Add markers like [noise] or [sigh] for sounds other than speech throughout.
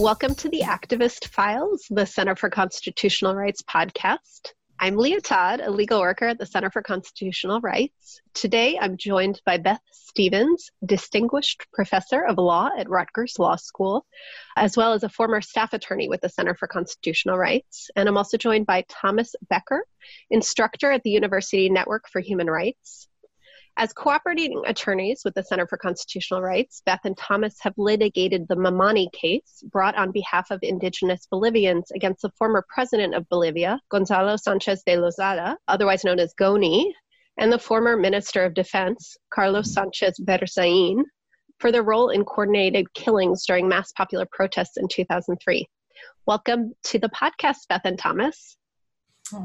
Welcome to the Activist Files, the Center for Constitutional Rights podcast. I'm Leah Todd, a legal worker at the Center for Constitutional Rights. Today I'm joined by Beth Stephens, Distinguished Professor of Law at Rutgers Law School, as well as a former staff attorney with the Center for Constitutional Rights. And I'm also joined by Thomas Becker, instructor at the University Network for Human Rights. As cooperating attorneys with the Center for Constitutional Rights, Beth and Thomas have litigated the Mamani case brought on behalf of indigenous Bolivians against the former president of Bolivia, Gonzalo Sanchez de Lozada, otherwise known as Goni, and the former Minister of Defense, Carlos Sanchez Berzain, for their role in coordinated killings during mass popular protests in 2003. Welcome to the podcast, Beth and Thomas.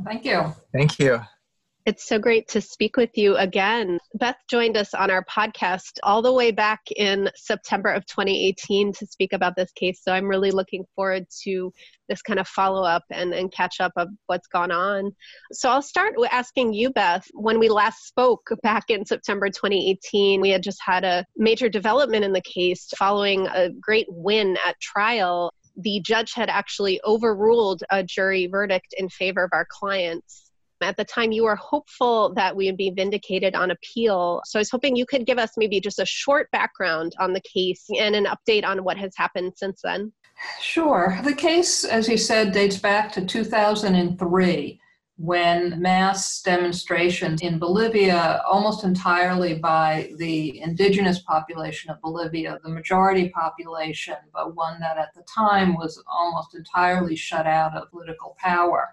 Thank you. Thank you. It's so great to speak with you again. Beth joined us on our podcast all the way back in September of 2018 to speak about this case. So I'm really looking forward to this kind of follow up and, and catch up of what's gone on. So I'll start with asking you, Beth. When we last spoke back in September 2018, we had just had a major development in the case following a great win at trial. The judge had actually overruled a jury verdict in favor of our clients at the time, you were hopeful that we would be vindicated on appeal. So I was hoping you could give us maybe just a short background on the case and an update on what has happened since then. Sure. The case, as you said, dates back to 2003 when mass demonstrations in Bolivia, almost entirely by the indigenous population of Bolivia, the majority population, but one that at the time was almost entirely shut out of political power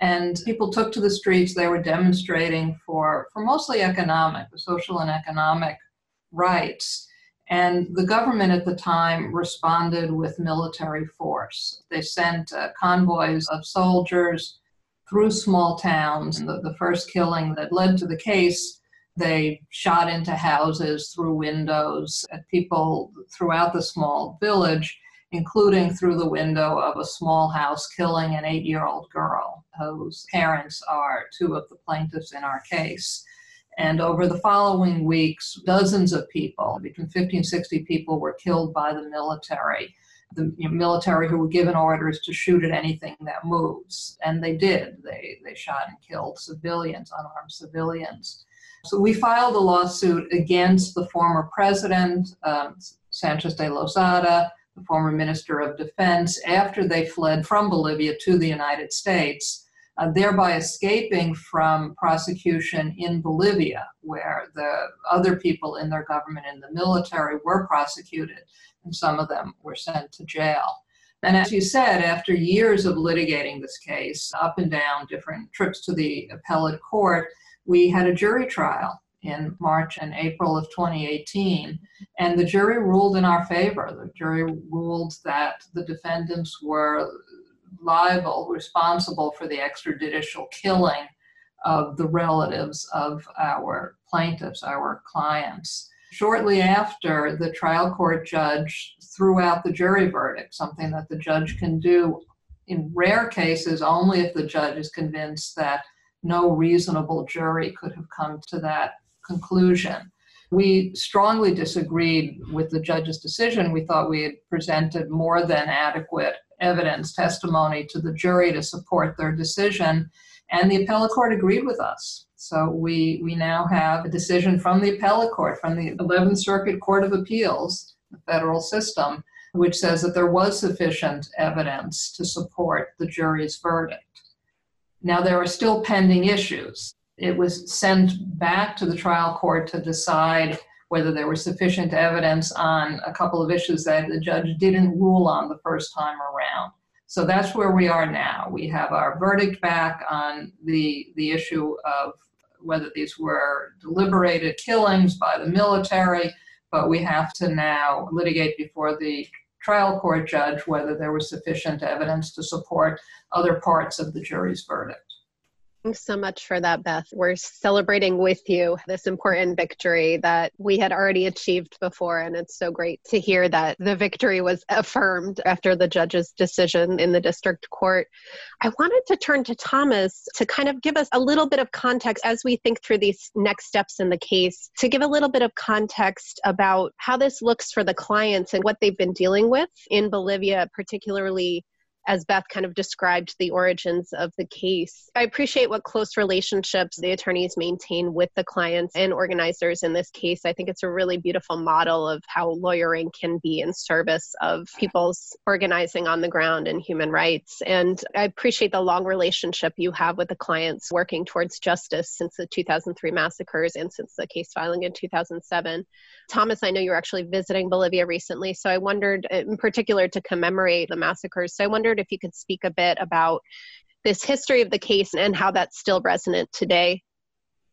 and people took to the streets. They were demonstrating for, for mostly economic, the social and economic rights. And the government at the time responded with military force. They sent uh, convoys of soldiers through small towns. The, the first killing that led to the case, they shot into houses through windows at people throughout the small village including through the window of a small house, killing an eight year old girl whose parents are two of the plaintiffs in our case. And over the following weeks, dozens of people, between 50 and 60 people, were killed by the military. The military who were given orders to shoot at anything that moves. And they did. They, they shot and killed civilians, unarmed civilians. So we filed a lawsuit against the former president, um, Sanchez de Lozada, the former Minister of Defense, after they fled from Bolivia to the United States, uh, thereby escaping from prosecution in Bolivia, where the other people in their government and the military were prosecuted, and some of them were sent to jail. And as you said, after years of litigating this case, up and down, different trips to the appellate court, we had a jury trial in March and April of 2018. And the jury ruled in our favor. The jury ruled that the defendants were liable, responsible for the extrajudicial killing of the relatives of our plaintiffs, our clients. Shortly after, the trial court judge threw out the jury verdict, something that the judge can do in rare cases only if the judge is convinced that no reasonable jury could have come to that conclusion. We strongly disagreed with the judge's decision. We thought we had presented more than adequate evidence, testimony to the jury to support their decision, and the appellate court agreed with us. So we, we now have a decision from the appellate court, from the 11th Circuit Court of Appeals, the federal system, which says that there was sufficient evidence to support the jury's verdict. Now, there are still pending issues it was sent back to the trial court to decide whether there was sufficient evidence on a couple of issues that the judge didn't rule on the first time around. So that's where we are now. We have our verdict back on the, the issue of whether these were deliberated killings by the military, but we have to now litigate before the trial court judge whether there was sufficient evidence to support other parts of the jury's verdict. Thanks so much for that, Beth. We're celebrating with you this important victory that we had already achieved before. And it's so great to hear that the victory was affirmed after the judge's decision in the district court. I wanted to turn to Thomas to kind of give us a little bit of context as we think through these next steps in the case, to give a little bit of context about how this looks for the clients and what they've been dealing with in Bolivia, particularly as Beth kind of described the origins of the case. I appreciate what close relationships the attorneys maintain with the clients and organizers in this case. I think it's a really beautiful model of how lawyering can be in service of people's organizing on the ground and human rights. And I appreciate the long relationship you have with the clients working towards justice since the 2003 massacres and since the case filing in 2007. Thomas, I know you were actually visiting Bolivia recently, so I wondered, in particular, to commemorate the massacres. So I wondered if you could speak a bit about this history of the case and how that's still resonant today.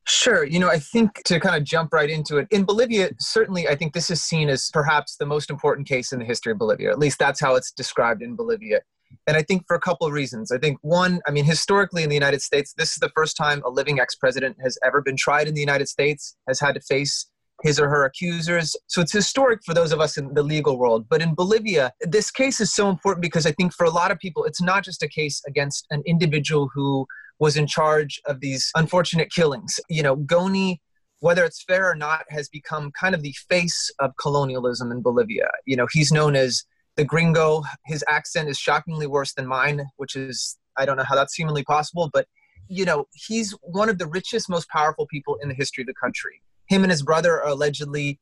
Sure. You know, I think to kind of jump right into it, in Bolivia, certainly I think this is seen as perhaps the most important case in the history of Bolivia. At least that's how it's described in Bolivia. And I think for a couple of reasons. I think one, I mean, historically in the United States, this is the first time a living ex president has ever been tried in the United States, has had to face his or her accusers. So it's historic for those of us in the legal world. But in Bolivia, this case is so important because I think for a lot of people, it's not just a case against an individual who was in charge of these unfortunate killings. You know, Goni, whether it's fair or not, has become kind of the face of colonialism in Bolivia. You know, he's known as the gringo. His accent is shockingly worse than mine, which is, I don't know how that's humanly possible, but, you know, he's one of the richest, most powerful people in the history of the country him and his brother are allegedly,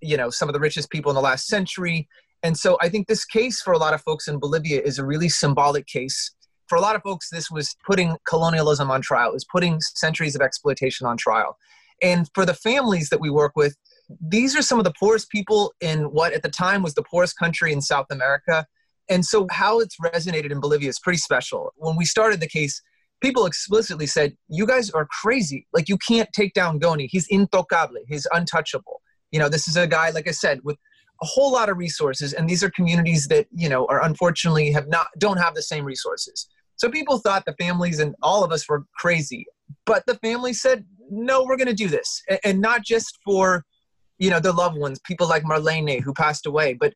you know, some of the richest people in the last century. And so I think this case for a lot of folks in Bolivia is a really symbolic case. For a lot of folks, this was putting colonialism on trial, it was putting centuries of exploitation on trial. And for the families that we work with, these are some of the poorest people in what at the time was the poorest country in South America. And so how it's resonated in Bolivia is pretty special. When we started the case, people explicitly said, "You guys are crazy. Like you can't take down Goni. He's intocable. He's untouchable. You know, this is a guy, like I said, with a whole lot of resources, and these are communities that you know are unfortunately have not don't have the same resources. So people thought the families and all of us were crazy, but the family said, "No, we're going to do this," and not just for you know their loved ones, people like Marlene who passed away, but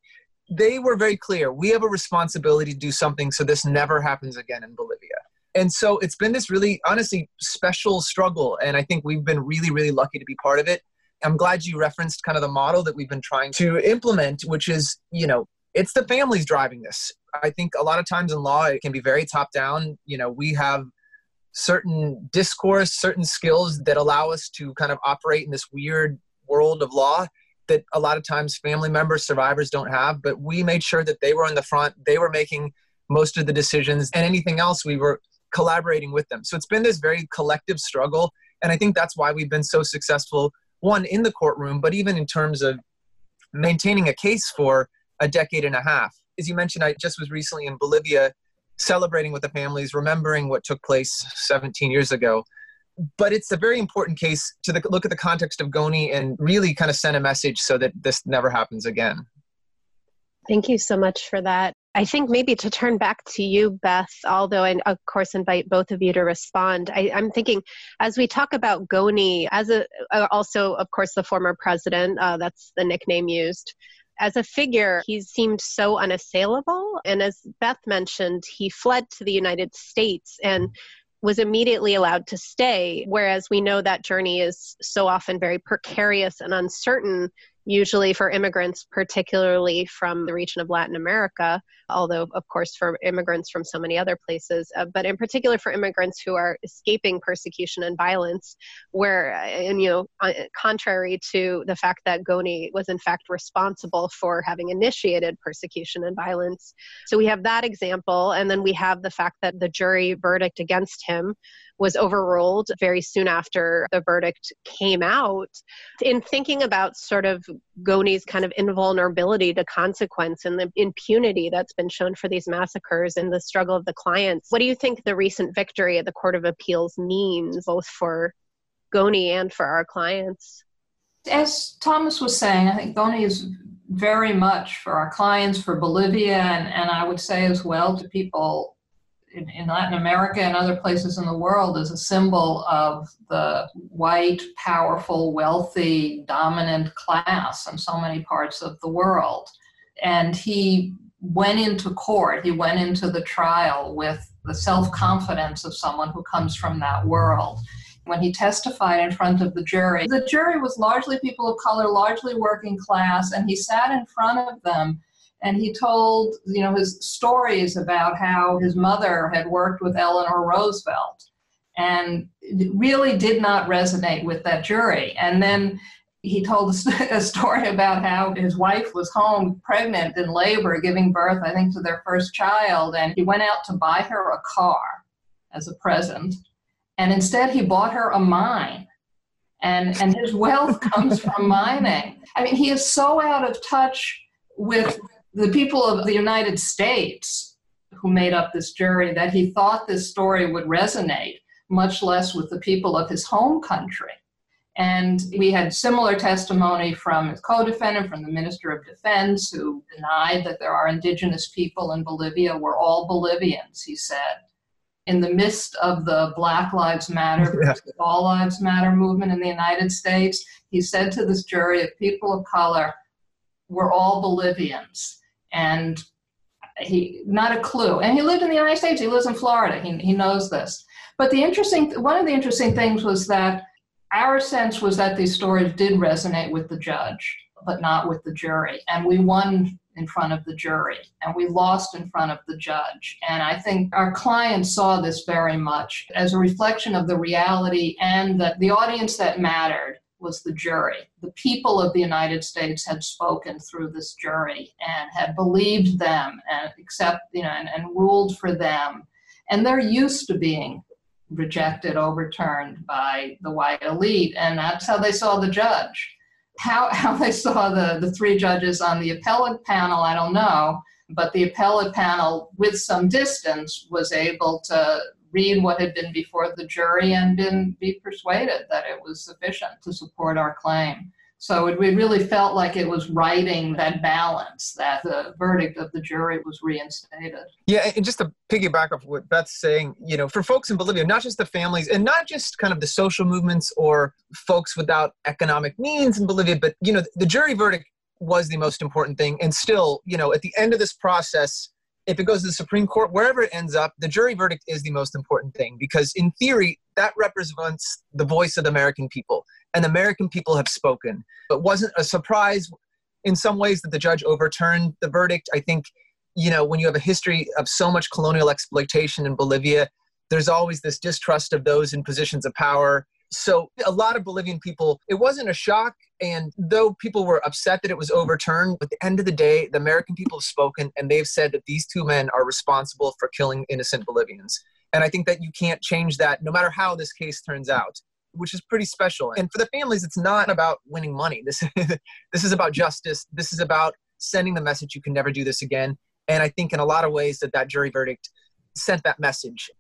they were very clear. We have a responsibility to do something so this never happens again in Bolivia and so it's been this really honestly special struggle and i think we've been really really lucky to be part of it. I'm glad you referenced kind of the model that we've been trying to implement which is you know it's the families driving this. I think a lot of times in law it can be very top down. You know we have certain discourse certain skills that allow us to kind of operate in this weird world of law that a lot of times family members survivors don't have but we made sure that they were in the front. They were making most of the decisions and anything else we were collaborating with them. So it's been this very collective struggle. And I think that's why we've been so successful, one, in the courtroom, but even in terms of maintaining a case for a decade and a half. As you mentioned, I just was recently in Bolivia celebrating with the families, remembering what took place 17 years ago. But it's a very important case to the, look at the context of Goni and really kind of send a message so that this never happens again. Thank you so much for that. I think maybe to turn back to you, Beth, although I, of course, invite both of you to respond. I, am thinking as we talk about Goni, as a, uh, also, of course, the former president, uh, that's the nickname used. As a figure, he seemed so unassailable. And as Beth mentioned, he fled to the United States and was immediately allowed to stay. Whereas we know that journey is so often very precarious and uncertain usually for immigrants, particularly from the region of Latin America, although, of course, for immigrants from so many other places, uh, but in particular for immigrants who are escaping persecution and violence, where, uh, and you know, uh, contrary to the fact that Goni was in fact responsible for having initiated persecution and violence. So we have that example, and then we have the fact that the jury verdict against him was overruled very soon after the verdict came out. In thinking about sort of Goni's kind of invulnerability to consequence and the impunity that's been shown for these massacres and the struggle of the clients, what do you think the recent victory at the Court of Appeals means both for Goni and for our clients? As Thomas was saying, I think Goni is very much for our clients, for Bolivia, and, and I would say as well to people in, in, Latin America and other places in the world is a symbol of the white, powerful, wealthy, dominant class in so many parts of the world. And he went into court, he went into the trial with the self confidence of someone who comes from that world. When he testified in front of the jury, the jury was largely people of color, largely working class, and he sat in front of them and he told you know his stories about how his mother had worked with Eleanor Roosevelt and really did not resonate with that jury. And then he told [laughs] a story about how his wife was home pregnant in labor giving birth i think to their first child. And he went out to buy her a car as a present. And instead he bought her a mine. And and his wealth comes from [laughs] mining. I mean he is so out of touch with the people of the United States who made up this jury that he thought this story would resonate, much less with the people of his home country. And we had similar testimony from his co defendant, from the Minister of Defense, who denied that there are indigenous people in Bolivia. We're all Bolivians, he said. In the midst of the Black Lives Matter, [laughs] yeah. All Lives Matter movement in the United States, he said to this jury of people of color, We're all Bolivians and he not a clue. And he lived in the United States. He lives in Florida. He he knows this. But the interesting one of the interesting things was that our sense was that these stories did resonate with the judge, but not with the jury. And we won in front of the jury and we lost in front of the judge. And I think our clients saw this very much as a reflection of the reality and that the audience that mattered was the jury. The people of the United States had spoken through this jury and had believed them and accept, you know, and, and ruled for them. And they're used to being rejected, overturned by the white elite, and that's how they saw the judge. How, [laughs] how they saw the, the three judges on the appellate panel, I don't know, but the appellate panel, with some distance, was able to read what had been before the jury and been be persuaded that it was sufficient to support our claim. So it, we really felt like it was righting that balance, that the verdict of the jury was reinstated. Yeah, and just to piggyback off what Beth's saying, you know, for folks in Bolivia, not just the families and not just kind of the social movements or folks without economic means in Bolivia, but, you know, the jury verdict was the most important thing. And still, you know, at the end of this process, if it goes to the Supreme Court, wherever it ends up, the jury verdict is the most important thing because, in theory, that represents the voice of the American people, and the American people have spoken. It wasn't a surprise in some ways that the judge overturned the verdict. I think, you know, when you have a history of so much colonial exploitation in Bolivia, there's always this distrust of those in positions of power so a lot of Bolivian people, it wasn't a shock. And though people were upset that it was overturned, at the end of the day, the American people have spoken and they've said that these two men are responsible for killing innocent Bolivians. And I think that you can't change that no matter how this case turns out, which is pretty special. And for the families, it's not about winning money. This, [laughs] this is about justice. This is about sending the message you can never do this again. And I think in a lot of ways that that jury verdict sent that message.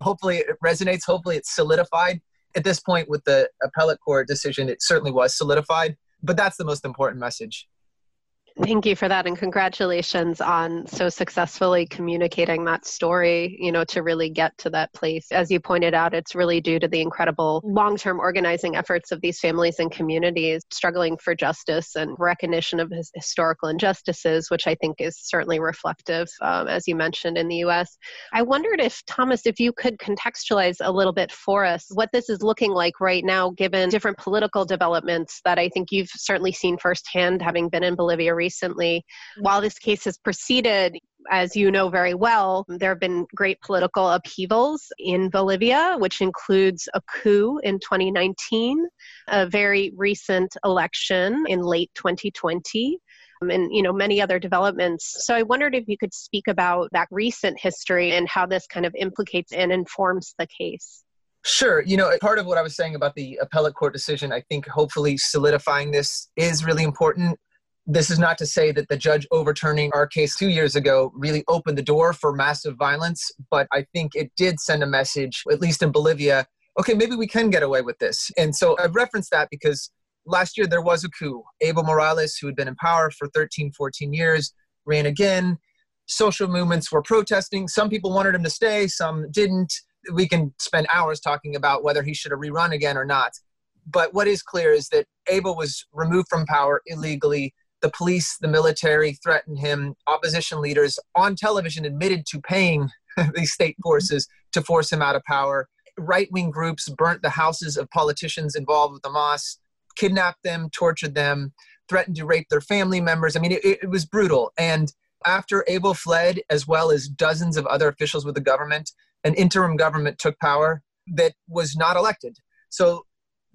Hopefully it resonates. Hopefully it's solidified at this point with the appellate court decision, it certainly was solidified. But that's the most important message. Thank you for that and congratulations on so successfully communicating that story, you know, to really get to that place. As you pointed out, it's really due to the incredible long-term organizing efforts of these families and communities struggling for justice and recognition of his historical injustices, which I think is certainly reflective, um, as you mentioned, in the US. I wondered if, Thomas, if you could contextualize a little bit for us what this is looking like right now, given different political developments that I think you've certainly seen firsthand, having been in Bolivia recently recently. While this case has proceeded, as you know very well, there have been great political upheavals in Bolivia, which includes a coup in 2019, a very recent election in late 2020 um, and you know many other developments so i wondered if you could speak about that recent history and how this kind of implicates and informs the case Sure. You know, part of what I was saying about the appellate court decision, I think hopefully solidifying this is really important. This is not to say that the judge overturning our case two years ago really opened the door for massive violence, but I think it did send a message, at least in Bolivia, okay, maybe we can get away with this. And so I've referenced that because last year there was a coup. Evo Morales, who had been in power for 13, 14 years, ran again. social movements were protesting. Some people wanted him to stay, some didn't. We can spend hours talking about whether he should have rerun again or not. But what is clear is that Evo was removed from power illegally. The police, the military threatened him. Opposition leaders on television admitted to paying [laughs] these state forces to force him out of power. Right wing groups burnt the houses of politicians involved with MAS, kidnapped them, tortured them, threatened to rape their family members. I mean, it, it was brutal. And after Evo fled, as well as dozens of other officials with the government, an interim government took power that was not elected. So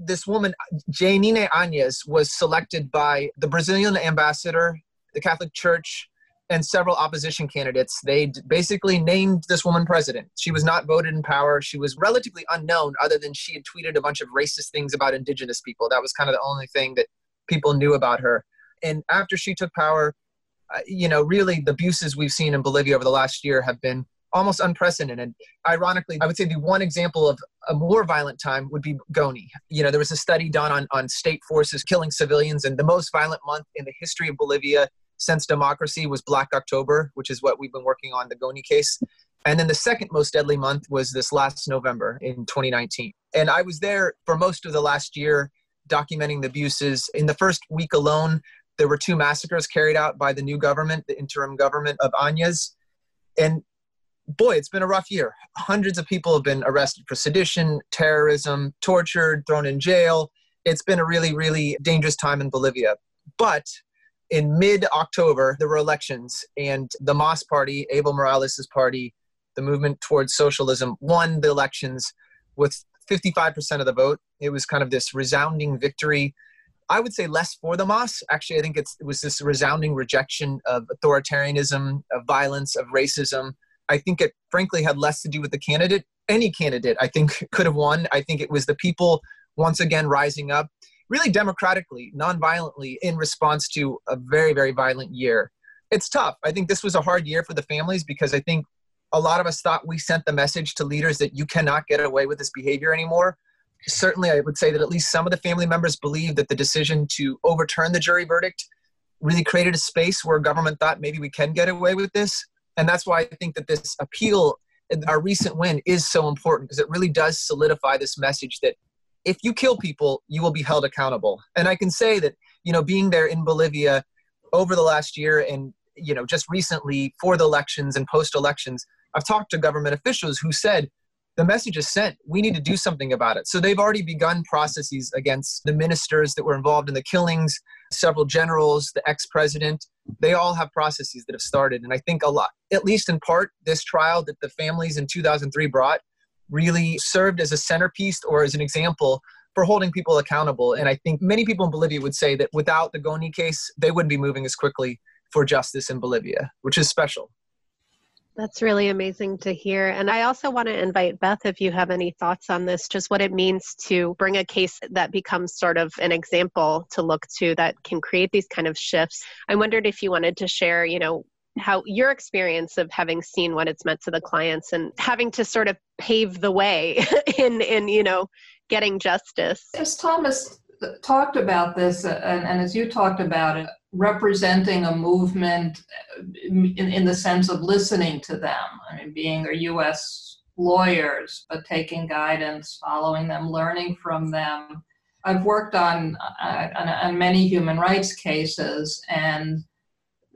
this woman, Jeanine Áñez, was selected by the Brazilian ambassador, the Catholic Church, and several opposition candidates. They basically named this woman president. She was not voted in power. She was relatively unknown, other than she had tweeted a bunch of racist things about indigenous people. That was kind of the only thing that people knew about her. And after she took power, uh, you know, really the abuses we've seen in Bolivia over the last year have been almost unprecedented. Ironically, I would say the one example of a more violent time would be Goni. You know, there was a study done on, on state forces killing civilians, and the most violent month in the history of Bolivia since democracy was Black October, which is what we've been working on the Goni case. And then the second most deadly month was this last November in 2019. And I was there for most of the last year documenting the abuses. In the first week alone, there were two massacres carried out by the new government, the interim government of Áñez. And boy, it's been a rough year. Hundreds of people have been arrested for sedition, terrorism, tortured, thrown in jail. It's been a really, really dangerous time in Bolivia. But in mid October, there were elections, and the MAS party, Evo Morales' party, the movement towards socialism, won the elections with 55% of the vote. It was kind of this resounding victory. I would say less for the MAS. Actually, I think it was this resounding rejection of authoritarianism, of violence, of racism. I think it frankly had less to do with the candidate. Any candidate, I think, [laughs] could have won. I think it was the people once again rising up really democratically, non-violently, in response to a very, very violent year. It's tough. I think this was a hard year for the families because I think a lot of us thought we sent the message to leaders that you cannot get away with this behavior anymore. Certainly, I would say that at least some of the family members believe that the decision to overturn the jury verdict really created a space where government thought maybe we can get away with this. And that's why I think that this appeal, and our recent win, is so important because it really does solidify this message that if you kill people, you will be held accountable. And I can say that, you know, being there in Bolivia over the last year and, you know, just recently for the elections and post elections, I've talked to government officials who said the message is sent. We need to do something about it. So they've already begun processes against the ministers that were involved in the killings, several generals, the ex president. They all have processes that have started. And I think a lot, at least in part, this trial that the families in 2003 brought really served as a centerpiece or as an example for holding people accountable. And I think many people in Bolivia would say that without the Goni case, they wouldn't be moving as quickly for justice in Bolivia, which is special. That's really amazing to hear. And I also want to invite Beth if you have any thoughts on this, just what it means to bring a case that becomes sort of an example to look to that can create these kind of shifts. I wondered if you wanted to share, you know, how your experience of having seen what it's meant to the clients and having to sort of pave the way [laughs] in in you know getting justice as thomas talked about this uh, and, and, as you talked about it representing a movement in, in the sense of listening to them. I mean being their us lawyers but taking guidance following them learning from them. I've worked on, uh, on, on many human rights cases and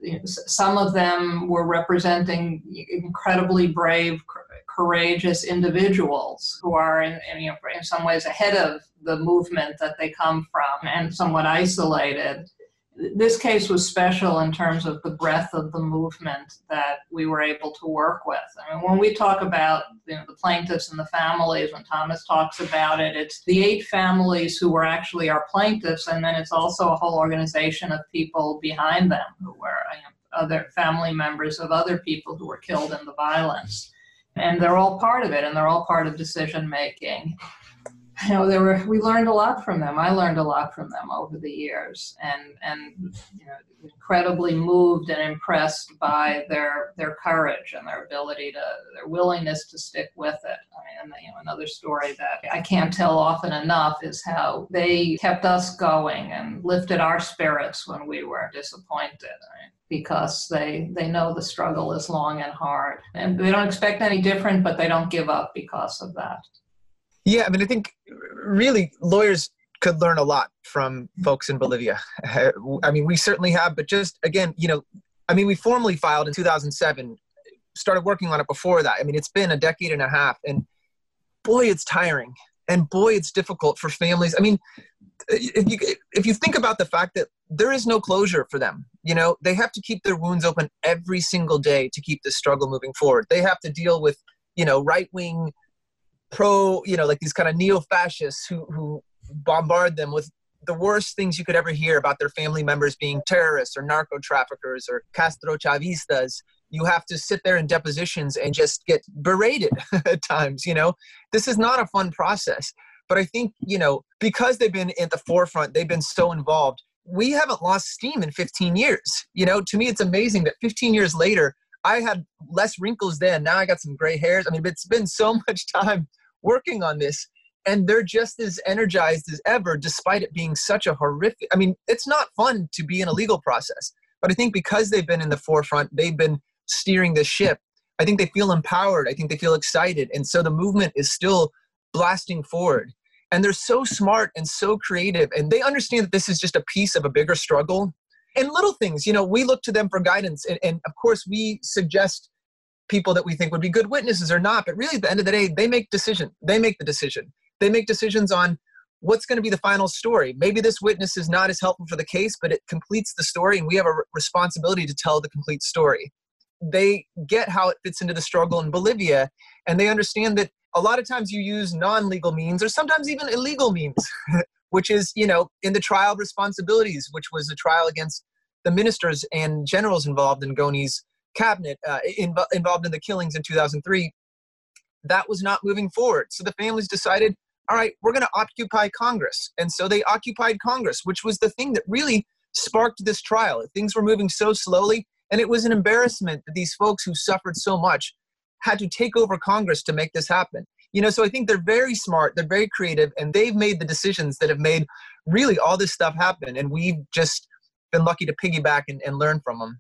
you know, some of them were representing incredibly brave, courageous individuals who are, in, in, you know, in some ways ahead of the movement that they come from and somewhat isolated this case was special in terms of the breadth of the movement that we were able to work with. I mean, when we talk about you know, the plaintiffs and the families, when Thomas talks about it, it's the eight families who were actually our plaintiffs, and then it's also a whole organization of people behind them who were you know, other family members of other people who were killed in the violence. And they're all part of it, and they're all part of decision making you know there were we learned a lot from them. I learned a lot from them over the years and and you know incredibly moved and impressed by their their courage and their ability to their willingness to stick with it. I mean, you know another story that i can't tell often enough is how they kept us going and lifted our spirits when we were disappointed because they they know the struggle is long and hard. And they don't expect any different but they don't give up because of that yeah i mean i think really lawyers could learn a lot from folks in bolivia. I mean we certainly have but just again you know i mean we formally filed in 2007 started working on it before that. I mean it's been a decade and a half and boy it's tiring and boy it's difficult for families. I mean if you if you think about the fact that there is no closure for them you know they have to keep their wounds open every single day to keep this struggle moving forward. They have to deal with you know right wing pro you know like these kind of neo-fascists who who bombard them with the worst things you could ever hear about their family members being terrorists or narco traffickers or castro chavistas you have to sit there in depositions and just get berated [laughs] at times you know this is not a fun process but I think, you know, because they've been at the forefront, they've been so involved, we haven't lost steam in 15 years. You know, to me, it's amazing that 15 years later, I had less wrinkles then. Now I got some gray hairs. I mean, it's been so [laughs] much time working on this, and they're just as energized as ever, despite it being such a horrific. I mean, it's not fun to be in a legal process, but I think because they've been in the forefront, they've been steering the ship. I think they feel empowered. I think they feel excited, and so the movement is still blasting forward. And they're so smart and so creative, and they understand that this is just a piece of a bigger struggle. And little things, you know, we look to them for guidance. And, and of course, we suggest people that we think would be good witnesses or not. But really, at the end of the day, they make decision. They make the decision. They make decisions on what's going to be the final story. Maybe this witness is not as helpful for the case, but it completes the story, and we have a responsibility to tell the complete story. They get how it fits into the struggle in Bolivia, and they understand that a lot of times you use non-legal means or sometimes even illegal means [laughs] which is you know in the trial of responsibilities which was a trial against the ministers and generals involved in Goni's cabinet uh, involved in the killings in 2003 that was not moving forward. So the families decided all right we're going to occupy congress. And so they occupied congress which was the thing that really sparked this trial. Things were moving so slowly and it was an embarrassment that these folks who suffered so much had to take over Congress to make this happen. You know, so I think they're very smart, they're very creative, and they've made the decisions that have made really all this stuff happen. And we've just been lucky to piggyback and, and learn from them.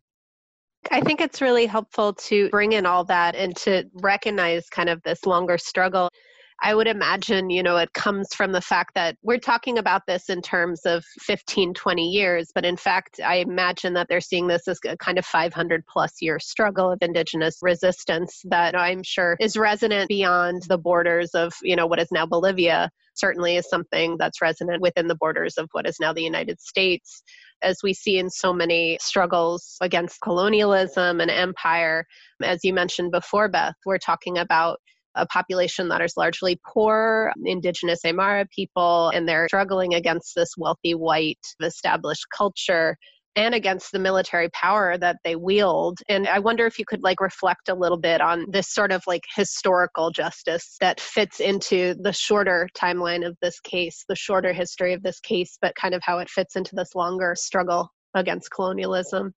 I think it's really helpful to bring in all that and to recognize kind of this longer struggle. I would imagine, you know, it comes from the fact that we're talking about this in terms of 15, 20 years, but in fact, I imagine that they're seeing this as a kind of 500 plus year struggle of indigenous resistance that I'm sure is resonant beyond the borders of, you know, what is now Bolivia, certainly is something that's resonant within the borders of what is now the United States as we see in so many struggles against colonialism and empire. As you mentioned before, Beth, we're talking about a population that is largely poor, indigenous Aymara people, and they're struggling against this wealthy white established culture and against the military power that they wield. And I wonder if you could like reflect a little bit on this sort of like historical justice that fits into the shorter timeline of this case, the shorter history of this case, but kind of how it fits into this longer struggle against colonialism.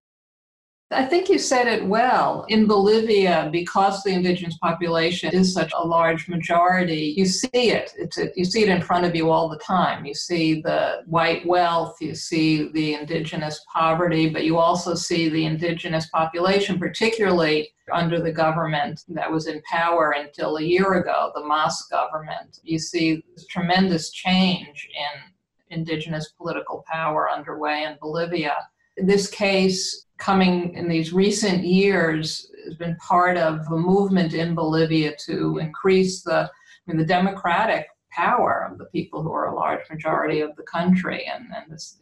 I think you said it well. In Bolivia, because the indigenous population is such a large majority, you see it. A, you see it in front of you all the time. You see the white wealth, you see the indigenous poverty, but you also see the indigenous population, particularly under the government that was in power until a year ago, the Mas government. You see tremendous change in indigenous political power underway in Bolivia. In this case, coming in these recent years has been part of a movement in Bolivia to increase the, I mean, the democratic power of the people who are a large majority of the country. And, and this,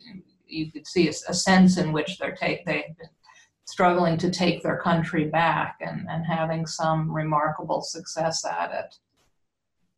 you could see a, a sense in which they're take, they've been struggling to take their country back and, and having some remarkable success at it.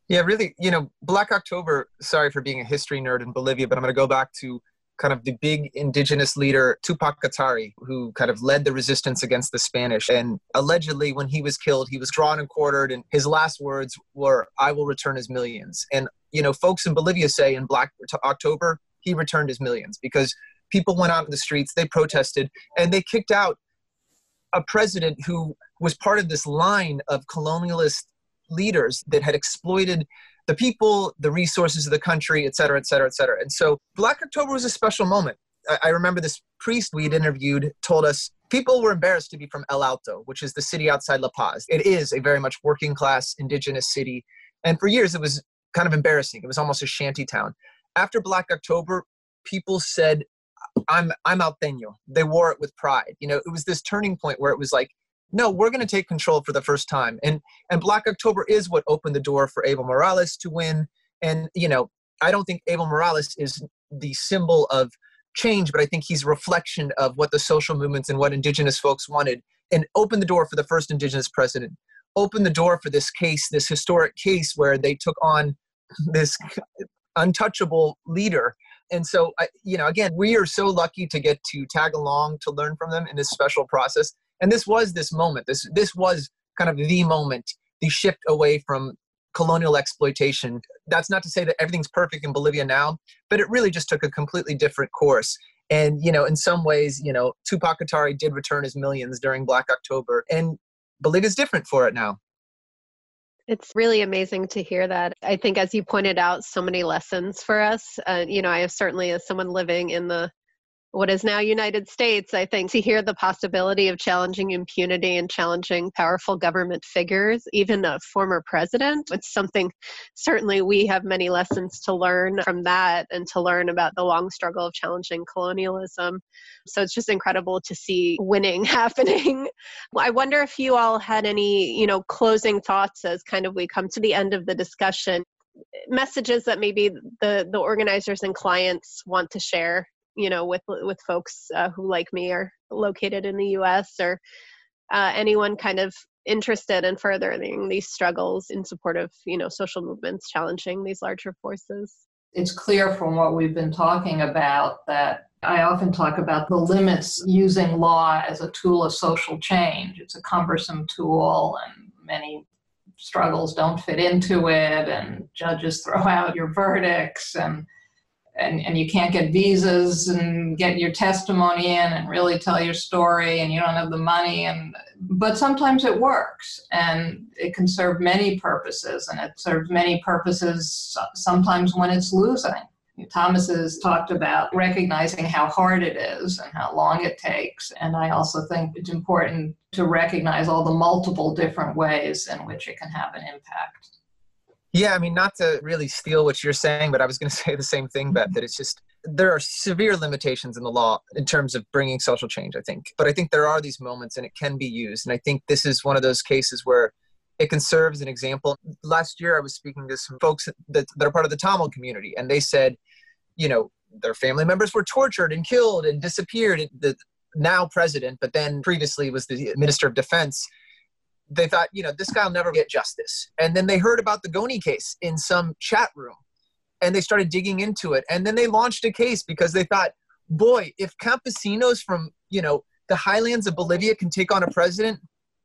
Yeah, really, you know, Black October, sorry for being a history nerd in Bolivia, but I'm going to go back to kind of the big indigenous leader Tupac Katari, who kind of led the resistance against the Spanish. And allegedly, when he was killed, he was drawn and quartered, and his last words were, "I will return his millions. And you know, folks in Bolivia say in Black October, he returned his millions because people went out in the streets, they protested, and they kicked out a president who was part of this line of colonialist leaders that had exploited the people, the resources of the country, et cetera, et cetera, et cetera. And so Black October was a special moment. I remember this priest we'd interviewed told us people were embarrassed to be from El Alto, which is the city outside La Paz. It is a very much working class indigenous city. And for years, it was kind of embarrassing. It was almost a shanty town. After Black October, people said, I'm, I'm Alteño. They wore it with pride. You know, it was this turning point where it was like, no, we're going to take control for the first time. And, and Black October is what opened the door for Evo Morales to win. And, you know, I don't think Evo Morales is the symbol of change, but I think he's a reflection of what the social movements and what indigenous folks wanted and opened the door for the first indigenous president. Opened the door for this case, this historic case where they took on this untouchable leader. And so, you know, again, we are so lucky to get to tag along to learn from them in this special process. And this was this moment. This this was kind of the moment, the shift away from colonial exploitation. That's not to say that everything's perfect in Bolivia now, but it really just took a completely different course. And, you know, in some ways, you know, Tupac Katari did return his millions during Black October, and Bolivia's different for it now. It's really amazing to hear that. I think, as you pointed out, so many lessons for us. Uh, you know, I have certainly, as someone living in the what is now United States, I think, to hear the possibility of challenging impunity and challenging powerful government figures, even a former president, it's something certainly we have many lessons to learn from that and to learn about the long struggle of challenging colonialism. So it's just incredible to see winning [laughs] happening. I wonder if you all had any, you know, closing thoughts as kind of we come to the end of the discussion messages that maybe the the organizers and clients want to share you know with with folks uh, who like me are located in the us or uh, anyone kind of interested in furthering these struggles in support of you know social movements challenging these larger forces it's clear from what we've been talking about that I often talk about the limits using law as a tool of social change. It's a cumbersome tool, and many struggles don't fit into it, and judges throw [laughs] out your verdicts, and and, and you can't get visas and get your testimony in and really tell your story and you don't have the money and but sometimes it works and it can serve many purposes and it serves many purposes sometimes when it's losing. Thomas has talked about recognizing how hard it is and how long it takes and i also think it's important to recognize all the multiple different ways in which it can have an impact yeah, I mean, not to really steal what you're saying, but I was going [laughs] to say the same thing, Beth, that it's just there are severe limitations in the law in terms of bringing social change, I think. But I think there are these moments and it can be used. And I think this is one of those cases where it can serve as an example. Last year, I was speaking to some folks that, that are part of the Tamil community, and they said, you know, their family members were tortured and killed and disappeared. The now president, but then previously was the minister of defense they thought, you know, this guy will never get justice. And then they heard about the Goni case in some chat room and they started digging into it. And then they launched a case because they thought, boy, if campesinos from, you know, the highlands of Bolivia can take on a president,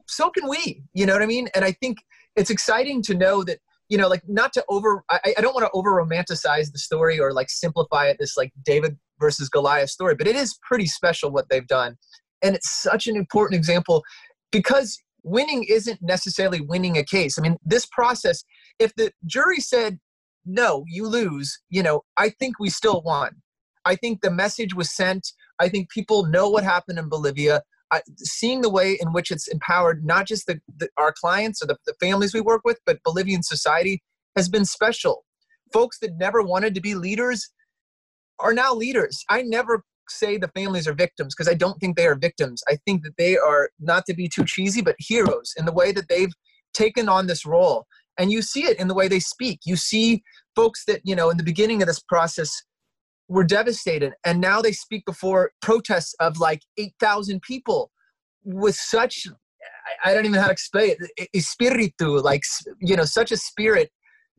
so can we. You know what I mean? And I think it's exciting to know that, you know, like not to over, I, I don't want to over romanticize the story or like simplify it, this like David versus Goliath story, but it is pretty special what they've done. And it's such an important example because winning isn't necessarily winning a case. I mean, this process, if the jury said, no, you lose, you know, I think we still won. I think the message was sent. I think people know what happened in Bolivia. I, seeing the way in which it's empowered not just the, the, our clients or the, the families we work with, but Bolivian society has been special. Folks that never wanted to be leaders are now leaders. I never say the families are victims because I don't think they are victims. I think that they are, not to be too cheesy, but heroes in the way that they've taken on this role. And you see it in the way they speak. You see folks that, you know, in the beginning of this process were devastated and now they speak before protests of like 8,000 people with such, I don't even know how to explain it, espiritu, like, you know, such a spirit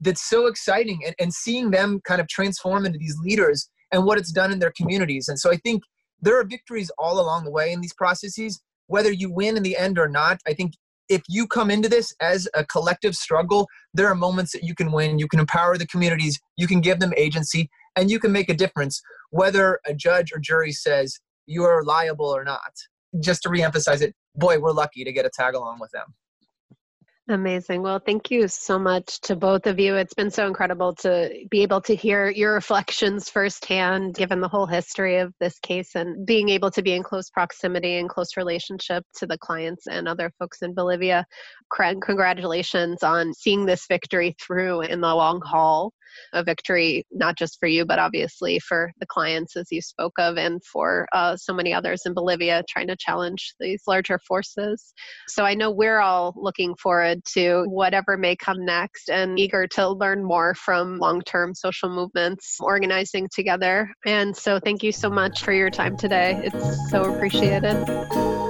that's so exciting. And, and seeing them kind of transform into these leaders and what it's done in their communities. And so I think there are victories all along the way in these processes, whether you win in the end or not. I think if you come into this as a collective struggle, there are moments that you can win. You can empower the communities, you can give them agency, and you can make a difference, whether a judge or jury says you're liable or not. Just to reemphasize it, boy, we're lucky to get a tag along with them. Amazing. Well, thank you so much to both of you. It's been so incredible to be able to hear your reflections firsthand, given the whole history of this case and being able to be in close proximity and close relationship to the clients and other folks in Bolivia. Congratulations on seeing this victory through in the long haul a victory, not just for you, but obviously for the clients, as you spoke of, and for uh, so many others in Bolivia trying to challenge these larger forces. So I know we're all looking forward to whatever may come next and eager to learn more from long term social movements organizing together. And so thank you so much for your time today. It's so appreciated.